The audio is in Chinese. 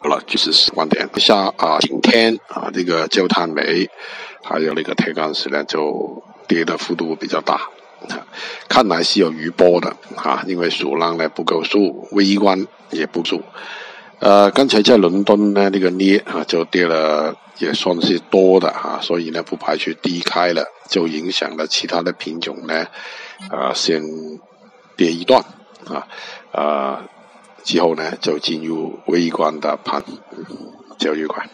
好了，就是十观点。下啊，今天啊，这个焦炭煤还有那个铁矿石呢，就跌的幅度比较大，看来是有余波的啊，因为数浪呢不够数，微观也不足。呃，刚才在伦敦呢，那个镍啊就跌了，也算是多的啊，所以呢不排除低开了，就影响了其他的品种呢，啊先跌一段啊，啊。之后呢，就进入微观的盘，就愉快。